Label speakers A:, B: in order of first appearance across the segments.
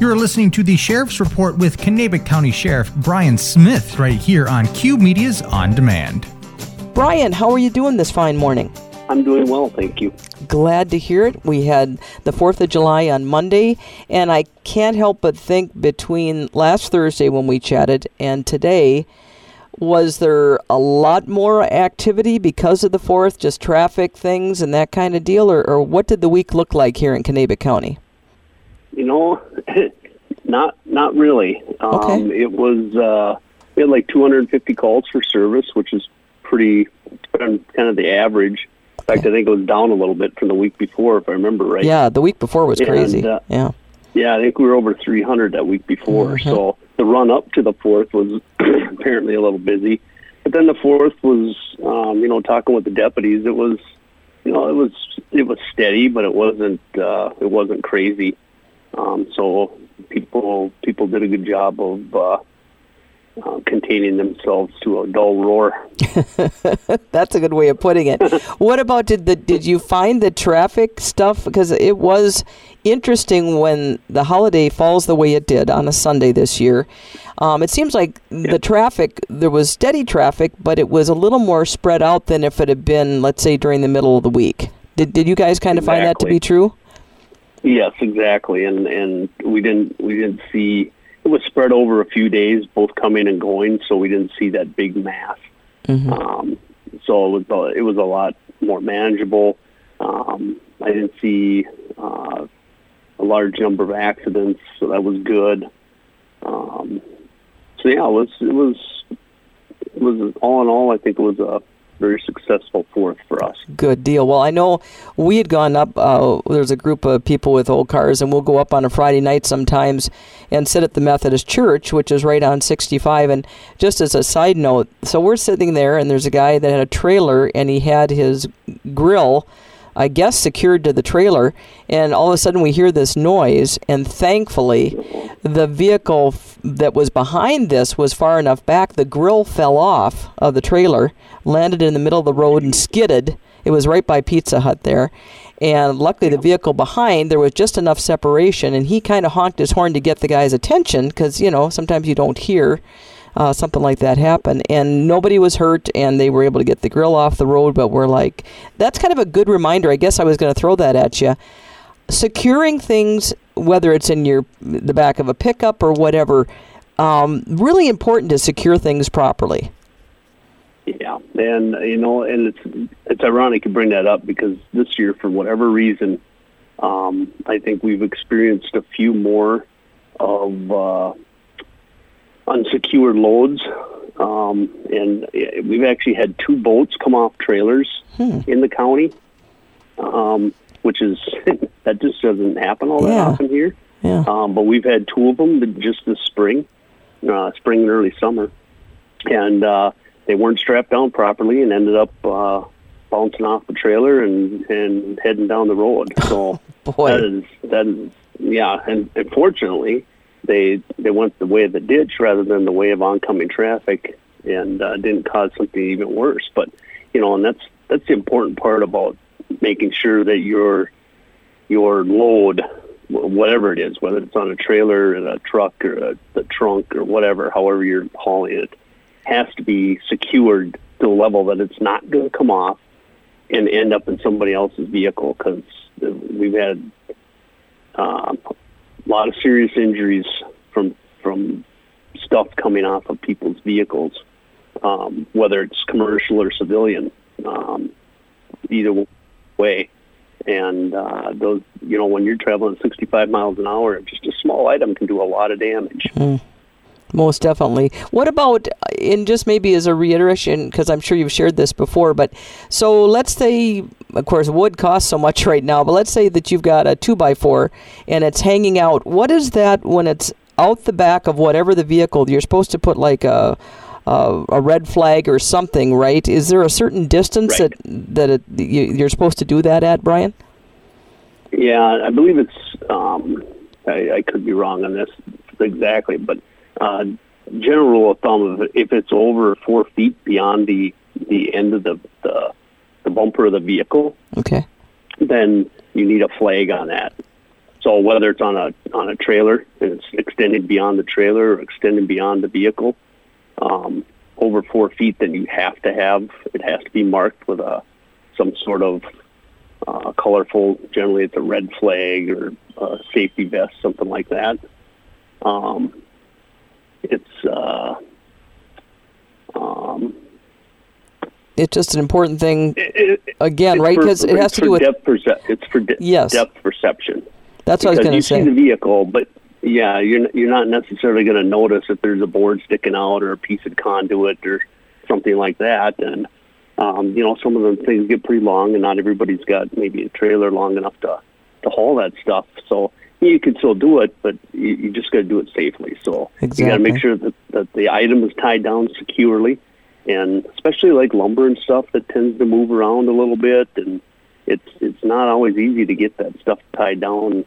A: You're listening to the Sheriff's Report with Kanabec County Sheriff Brian Smith right here on Q Media's On Demand.
B: Brian, how are you doing this fine morning?
C: I'm doing well, thank you.
B: Glad to hear it. We had the 4th of July on Monday, and I can't help but think between last Thursday when we chatted and today, was there a lot more activity because of the 4th, just traffic things and that kind of deal, or, or what did the week look like here in Kanabec County?
C: You know, not not really. Um,
B: Okay.
C: It was uh, we had like 250 calls for service, which is pretty kind of the average. In fact, I think it was down a little bit from the week before, if I remember right.
B: Yeah, the week before was
C: And,
B: crazy.
C: uh,
B: yeah.
C: Yeah, I think we were over 300 that week before.
B: Mm-hmm.
C: So the run up to the fourth was apparently a little busy, but then the fourth was, um, you know, talking with the deputies. It was, you know, it was it was steady, but it wasn't uh, it wasn't crazy. Um, so people people did a good job of uh, uh, containing themselves to a dull roar.
B: That's a good way of putting it. what about did the did you find the traffic stuff because it was interesting when the holiday falls the way it did on a Sunday this year. Um, it seems like the traffic there was steady traffic, but it was a little more spread out than if it had been, let's say, during the middle of the week. Did did you guys kind of find that to be true?
C: Yes, exactly, and and we didn't we didn't see it was spread over a few days, both coming and going, so we didn't see that big mass. Um, so it was a, it was a lot more manageable. Um, I didn't see uh, a large number of accidents, so that was good. Um, so yeah, it was it was it was all in all, I think it was a very successful fourth for us.
B: Good deal. Well, I know we had gone up. Uh, there's a group of people with old cars, and we'll go up on a Friday night sometimes and sit at the Methodist Church, which is right on 65. And just as a side note, so we're sitting there, and there's a guy that had a trailer, and he had his grill. I guess secured to the trailer, and all of a sudden we hear this noise, and thankfully, the vehicle f- that was behind this was far enough back. The grill fell off of the trailer, landed in the middle of the road, and skidded. It was right by Pizza Hut there, and luckily the vehicle behind there was just enough separation, and he kind of honked his horn to get the guy's attention because you know sometimes you don't hear uh, something like that happen. And nobody was hurt, and they were able to get the grill off the road. But we're like, that's kind of a good reminder. I guess I was going to throw that at you. Securing things, whether it's in your the back of a pickup or whatever, um, really important to secure things properly.
C: Yeah, and you know, and it's it's ironic you bring that up because this year, for whatever reason, um, I think we've experienced a few more of uh, unsecured loads, um, and we've actually had two boats come off trailers in the county, um, which is that just doesn't happen all that
B: Yeah.
C: often here.
B: Yeah.
C: Um, but we've had two of them just this spring, uh, spring and early summer, and uh, they weren't strapped down properly and ended up uh, bouncing off the trailer and and heading down the road. So
B: Boy.
C: that is that is yeah, and unfortunately they they went the way of the ditch rather than the way of oncoming traffic, and uh, didn't cause something even worse. But you know, and that's that's the important part about making sure that your your load, whatever it is, whether it's on a trailer, and a truck, or a, the trunk, or whatever, however you're hauling it, has to be secured to the level that it's not going to come off and end up in somebody else's vehicle because we've had um, a lot of serious injuries from from stuff coming off of people's vehicles, um, whether it's commercial or civilian, um, either way. And uh, those, you know, when you're traveling 65 miles an hour, just a small item can do a lot of damage.
B: Most definitely. What about, and just maybe as a reiteration, because I'm sure you've shared this before, but so let's say, of course, wood costs so much right now, but let's say that you've got a 2 by 4 and it's hanging out. What is that when it's out the back of whatever the vehicle? You're supposed to put like a. A, a red flag or something, right? Is there a certain distance
C: Right.
B: that that it, you, you're supposed to do that at, Brian?
C: Yeah, I believe it's. Um, I, I could be wrong on this exactly, but uh, general rule of thumb: if, if it's over four feet beyond the the end of the, the the bumper of the vehicle,
B: Okay.
C: then you need a flag on that. So whether it's on a on a trailer and it's extended beyond the trailer or extended beyond the vehicle, um, over four feet, then you have to have it has to be marked with a some sort of uh, colorful. Generally, it's a red flag or a safety vest, something like that. Um, it's uh, um,
B: it's just an important thing
C: it, it,
B: again, right? Because it has to do with
C: depth perce- It's for de-
B: yes.
C: depth perception.
B: That's what I was going
C: to
B: say.
C: You see the vehicle, but yeah, you're you're not necessarily going to notice if there's a board sticking out or a piece of conduit or something like that. And um, you know, some of them things get pretty long, and not everybody's got maybe a trailer long enough to to haul that stuff. So you can still do it, but you, you just got to do it safely. So
B: exactly.
C: you got to make sure that that the item is tied down securely, and especially like lumber and stuff that tends to move around a little bit, and it's it's not always easy to get that stuff tied down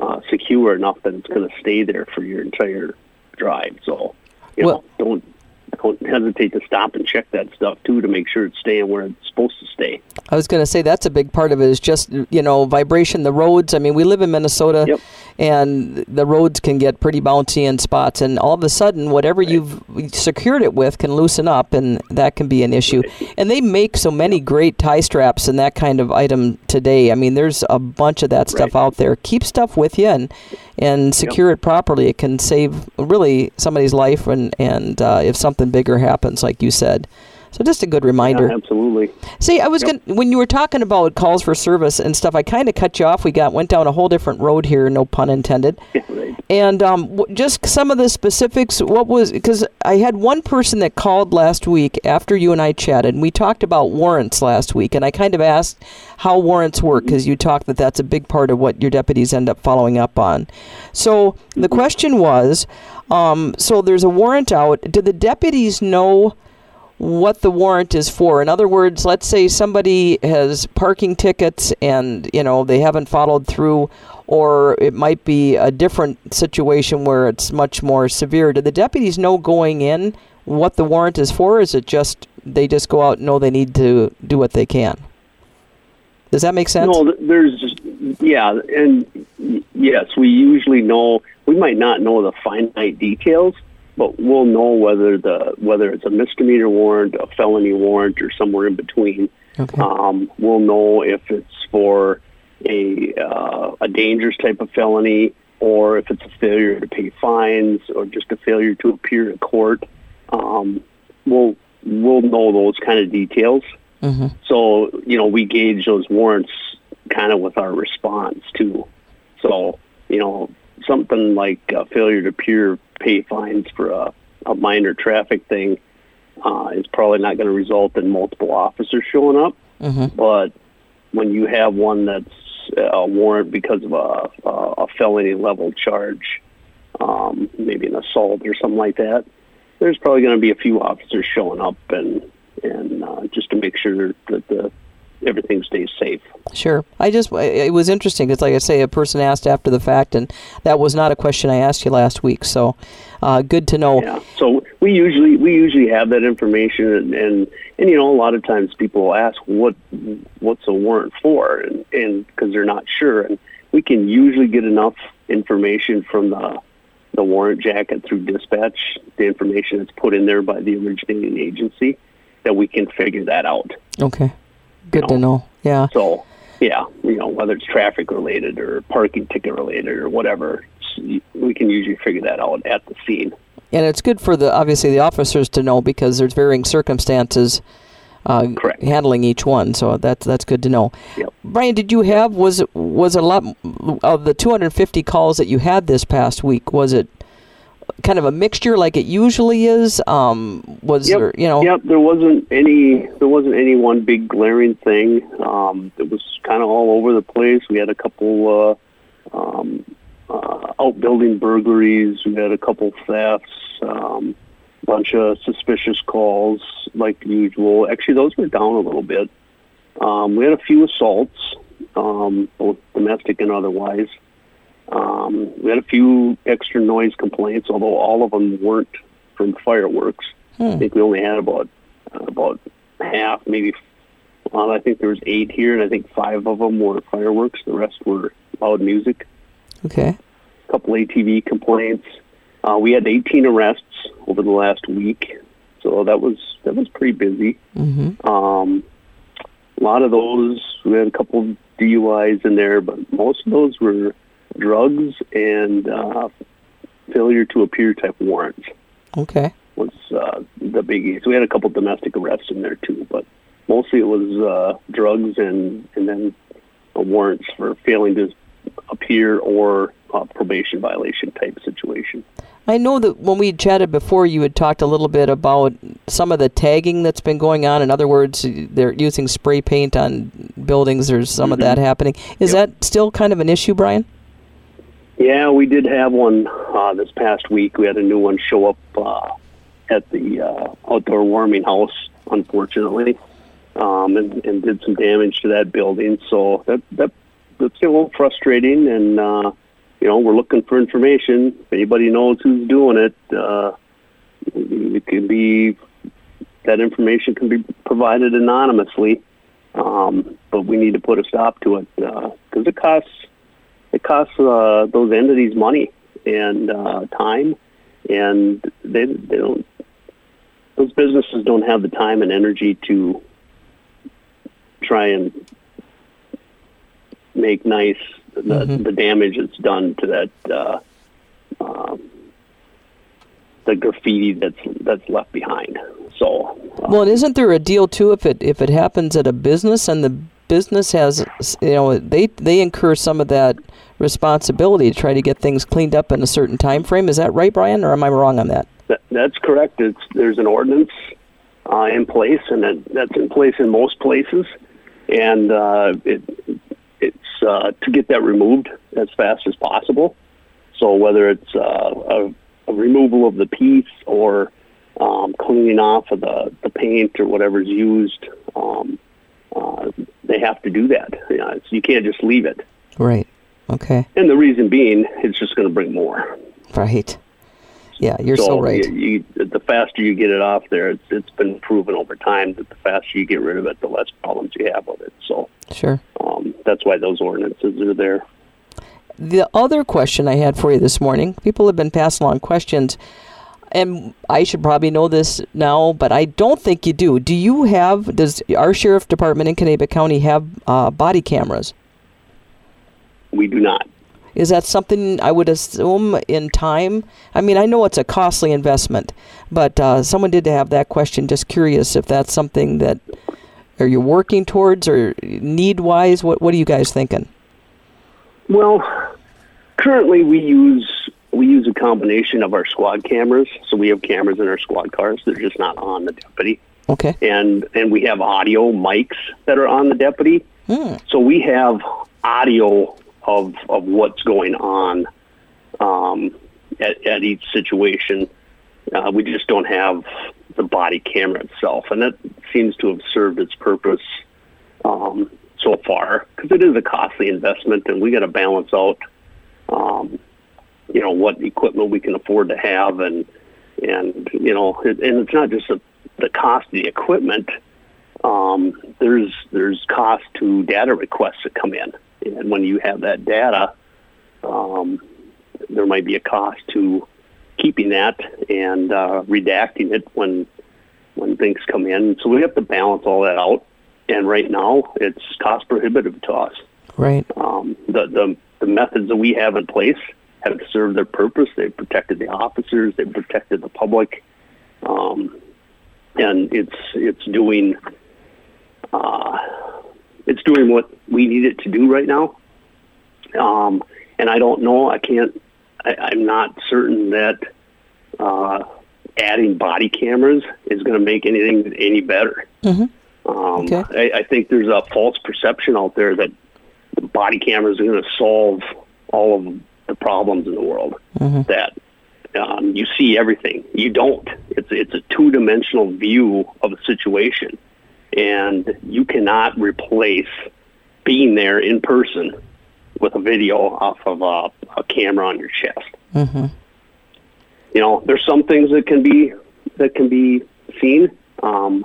C: uh, secure enough that it's going to stay there for your entire drive. So you
B: well,
C: know, don't don't hesitate to stop and check that stuff too to make sure it's staying where it's supposed to stay.
B: I was going to say that's a big part of it is just you know vibration. The roads. I mean, we live in Minnesota,
C: yep.
B: and the roads can get pretty bouncy in spots, and all of a sudden, whatever right. you've secured it with can loosen up, and that can be an issue. And they make so many great tie straps and that kind of item today. I mean, there's a bunch of that stuff
C: right.
B: out there. Keep stuff with you and and secure
C: yep.
B: it properly. It can save really somebody's life, and and uh, if something bigger happens, like you said. So just a good reminder.
C: Yeah, absolutely.
B: See, I was
C: yep.
B: going when you were talking about calls for service and stuff. I kind of cut you off. We got went down a whole different road here, no pun intended.
C: right.
B: And um, w- just some of the specifics. What was because I had one person that called last week after you and I chatted. and We talked about warrants last week, and I kind of asked how warrants work because you talked that that's a big part of what your deputies end up following up on. So the question was, um, so there's a warrant out. Do the deputies know? What the warrant is for. In other words, let's say somebody has parking tickets and you know they haven't followed through or it might be a different situation where it's much more severe. Do the deputies know going in what the warrant is for? is it just they just go out and know they need to do what they can? Does that make sense?
C: No, there's just, yeah, and yes, we usually know. We might not know the finite details, but we'll know whether the whether it's a misdemeanor warrant, a felony warrant, or somewhere in between.
B: Okay.
C: Um, we'll know if it's for a uh, a dangerous type of felony, or if it's a failure to pay fines, or just a failure to appear in court. Um, we'll we'll know those kind of details.
B: Mm-hmm.
C: So you know we gauge those warrants kind of with our response too. So you know something like a failure to appear pay fines for a, a minor traffic thing uh, is probably not going to result in multiple officers showing up.
B: Mm-hmm.
C: But when you have one that's a warrant because of a, a felony level charge, um, maybe an assault or something like that, there's probably going to be a few officers showing up and and uh, just to make sure that the everything stays safe.
B: Sure. I just it was interesting because, like I say, a person asked after the fact, and that was not a question I asked you last week. So, uh, good to know.
C: Yeah. So we usually we usually have that information, and, and and you know a lot of times people will ask what what's a warrant for, and and because they're not sure, and we can usually get enough information from the the warrant jacket through dispatch, the information that's put in there by the originating agency, that we can figure that out.
B: Okay. Good
C: know.
B: to know. Yeah.
C: So, yeah, you know, whether it's traffic related or parking ticket related or whatever, we can usually figure that out at the scene.
B: And it's good for the obviously the officers to know because there's varying circumstances uh, handling each one. So that's that's good to know.
C: Yep.
B: Brian, did you have was was a lot of the 250 calls that you had this past week? Was it kind of a mixture like it usually is? Um, was
C: yep.
B: there you know?
C: Yep. There wasn't any. There wasn't any one big glaring thing. Um, it was kind of all over the place. We had a couple uh, um, uh, outbuilding burglaries. We had a couple thefts. Um, bunch of suspicious calls like usual. Actually, those were down a little bit. Um, we had a few assaults, um, both domestic and otherwise. Um, we had a few extra noise complaints, although all of them weren't from fireworks.
B: Hmm.
C: I think we only had about uh, about half, maybe. Well, I think there was eight here, and I think five of them were fireworks. The rest were loud music.
B: Okay.
C: A couple ATV complaints. Uh, we had 18 arrests over the last week, so that was that was pretty busy.
B: Mm-hmm.
C: Um, a lot of those we had a couple DUIs in there, but most of those were drugs and uh, failure to appear type warrants
B: Okay.
C: was uh, the biggie. So we had a couple domestic arrests in there too, but mostly it was uh, drugs and and then uh, warrants for failing to appear or uh, probation violation type situation.
B: I know that when we chatted before, you had talked a little bit about some of the tagging that's been going on. In other words, they're using spray paint on buildings. There's some of that happening. Is that still kind of an issue, Brian?
C: Yeah, we did have one uh, this past week. We had a new one show up uh, at the uh, outdoor warming house, unfortunately, um, and, and did some damage to that building. So that that that's a little frustrating, and uh, you know we're looking for information. If anybody knows who's doing it, uh, it can be that information can be provided anonymously. Um, but we need to put a stop to it because it costs it costs uh, those entities money and uh, time, and they they don't. Those businesses don't have the time and energy to try and make nice the,
B: Mhm.
C: the damage that's done to that uh, um, the graffiti that's that's left behind. So uh,
B: Well, and isn't there a deal too if it if it happens at a business and the business has you know they they incur some of that responsibility to try to get things cleaned up in a certain time frame. Is that right, Brian, or am I wrong on that?
C: That, that's correct. It's there's an ordinance uh, in place, and it, that's in place in most places, and uh, it it's uh, to get that removed as fast as possible. So whether it's uh, a, a removal of the piece or um, cleaning off of the, the paint or whatever's used, um, uh, they have to do that. You, know, you can't just leave it.
B: Right. Okay.
C: And the reason being, it's just going to bring more.
B: Right. Yeah, you're so, right.
C: You, you, the faster you get it off there, it's, it's been proven over time that the faster you get rid of it, the less problems you have with it. So
B: Sure.
C: um, that's why those ordinances are there.
B: The other question I had for you this morning, people have been passing along questions, and I should probably know this now, but I don't think you do. Do you have, does our sheriff department in Kanabec County have uh, body cameras?
C: We do not.
B: Is that something I would assume in time? I mean, I know it's a costly investment, but uh, someone did have that question. Just curious if that's something that are you working towards or need wise? What What are you guys thinking?
C: Well, currently we use we use a combination of our squad cameras. So we have cameras in our squad cars. They're just not on the deputy,
B: Okay.
C: and and we have audio mics that are on the deputy.
B: Hmm.
C: So we have audio of of what's going on um, at, at each situation. Uh, we just don't have the body camera itself, and that seems to have served its purpose um, so far because it is a costly investment, and we got to balance out, um, you know, what equipment we can afford to have, and and you know, it, and it's not just a, the cost of the equipment. Um, there's there's cost to data requests that come in, and when you have that data, um, there might be a cost to keeping that and uh, redacting it when when things come in. So we have to balance all that out. And right now, it's cost prohibitive to us.
B: Right.
C: Um, the, the the methods that we have in place have served their purpose. They've protected the officers. They've protected the public, um, and it's it's doing uh, it's doing what we need it to do right now. Um, and I don't know. I can't. I, I'm not certain that uh, adding body cameras is going to make anything any better.
B: Mhm.
C: Um,
B: Okay.
C: I, I think there's a false perception out there that body cameras are going to solve all of the problems in the world.
B: Mhm.
C: That um, you see everything. You don't. It's it's a two dimensional view of a situation, and you cannot replace being there in person with a video off of a, a camera on your chest.
B: Mm-hmm.
C: You know, there's some things that can be that can be seen, um,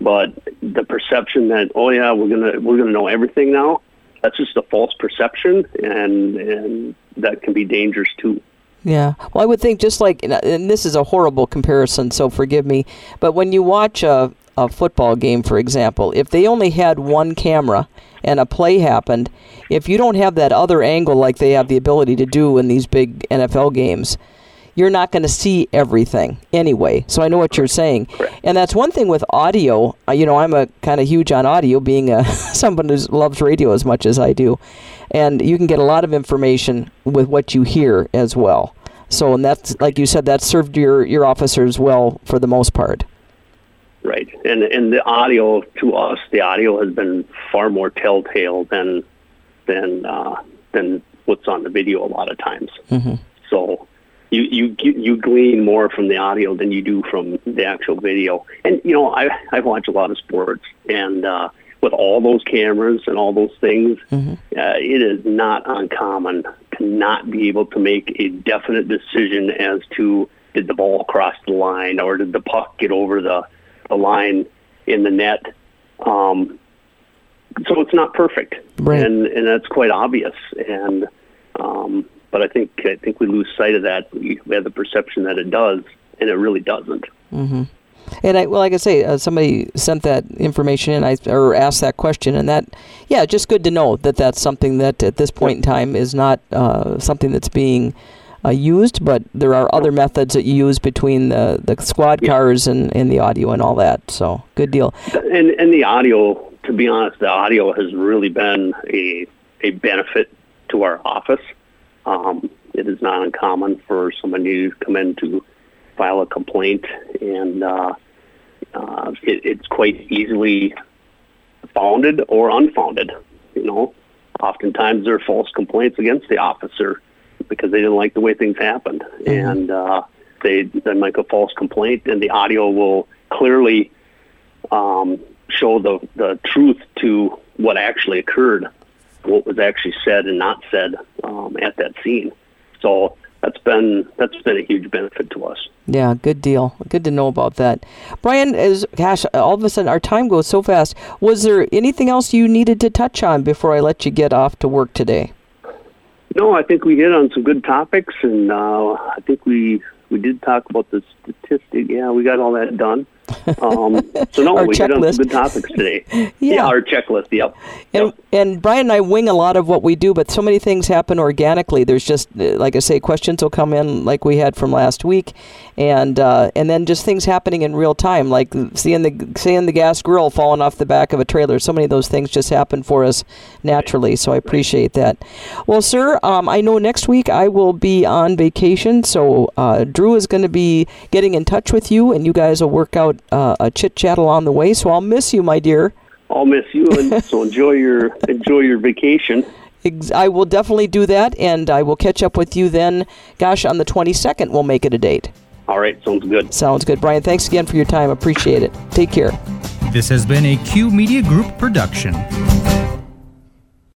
C: but the perception that oh yeah we're gonna we're gonna know everything now, that's just a false perception, and and that can be dangerous too.
B: Yeah. Well, I would think just like, and this is a horrible comparison, so forgive me, but when you watch a, a football game, for example, if they only had one camera and a play happened, if you don't have that other angle like they have the ability to do in these big NFL games, you're not going to see everything anyway. So I know what you're saying, and that's one thing with audio. Uh, you know, I'm a kind of huge on audio, being a someone who loves radio as much as I do, and you can get a lot of information with what you hear as well. So, and that's like you said, that served your your officers well for the most part.
C: Right, and and the audio to us, the audio has been far more telltale than than uh, than what's on the video a lot of times.
B: Mm-hmm.
C: So you you you glean more from the audio than you do from the actual video. And you know, I I watch a lot of sports, and uh, with all those cameras and all those things,
B: mm-hmm.
C: uh, it is not uncommon to not be able to make a definite decision as to did the ball cross the line or did the puck get over the, the line in the net. Um, so it's not perfect,
B: right.
C: and and that's quite obvious. And um, but I think I think we lose sight of that. We have the perception that it does, and it really doesn't.
B: Mm-hmm. And I, well, like I say, uh, somebody sent that information in, I or asked that question, and that, yeah, just good to know that that's something that at this point in time is not uh, something that's being uh, used, but there are other methods that you use between the the squad cars and, and the audio and all that. So good deal.
C: And and the audio, to be honest, the audio has really been a a benefit to our office. Not uncommon for somebody to come in to file a complaint, and uh, uh, it, it's quite easily founded or unfounded. You know, oftentimes there are false complaints against the officer because they didn't like the way things happened, and uh, they they make a false complaint, and the audio will clearly um, show the the truth to what actually occurred, what was actually said and not said um, at that scene. So that's been that's been a huge benefit to us.
B: Yeah, good deal. Good to know about that. Brian, is gosh, all of a sudden our time goes so fast. Was there anything else you needed to touch on before I let you get off to work today?
C: No, I think we hit on some good topics, and uh, I think we we did talk about the statistic. Yeah, we got all that done. Um, so no, we hit on some good topics today.
B: Yeah.
C: our checklist. Yep.
B: And,
C: Yep.
B: and Brian and I wing a lot of what we do, but so many things happen organically. There's just, uh, like I say, questions will come in like we had from last week, and uh, and then just things happening in real time, like seeing the seeing the gas grill falling off the back of a trailer. So many of those things just happen for us naturally. So I appreciate that. Well, sir, um, I know next week I will be on vacation, so uh, Drew is going to be getting in touch with you, and you guys will work out uh, a chit chat along the way. So I'll miss you, my dear.
C: I'll miss you, and so enjoy your enjoy your vacation.
B: I will definitely do that, and I will catch up with you then. Gosh, on the 22nd, we'll make it a date.
C: All right, sounds good.
B: Sounds good. Brian, thanks again for your time. Appreciate it. Take care.
A: This has been a Q Media Group production.